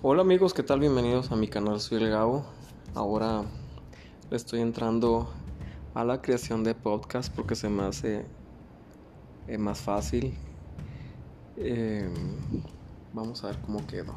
Hola amigos, ¿qué tal? Bienvenidos a mi canal, soy el Gabo. Ahora estoy entrando a la creación de podcast porque se me hace eh, más fácil. Em, vamos a ver cómo quedó.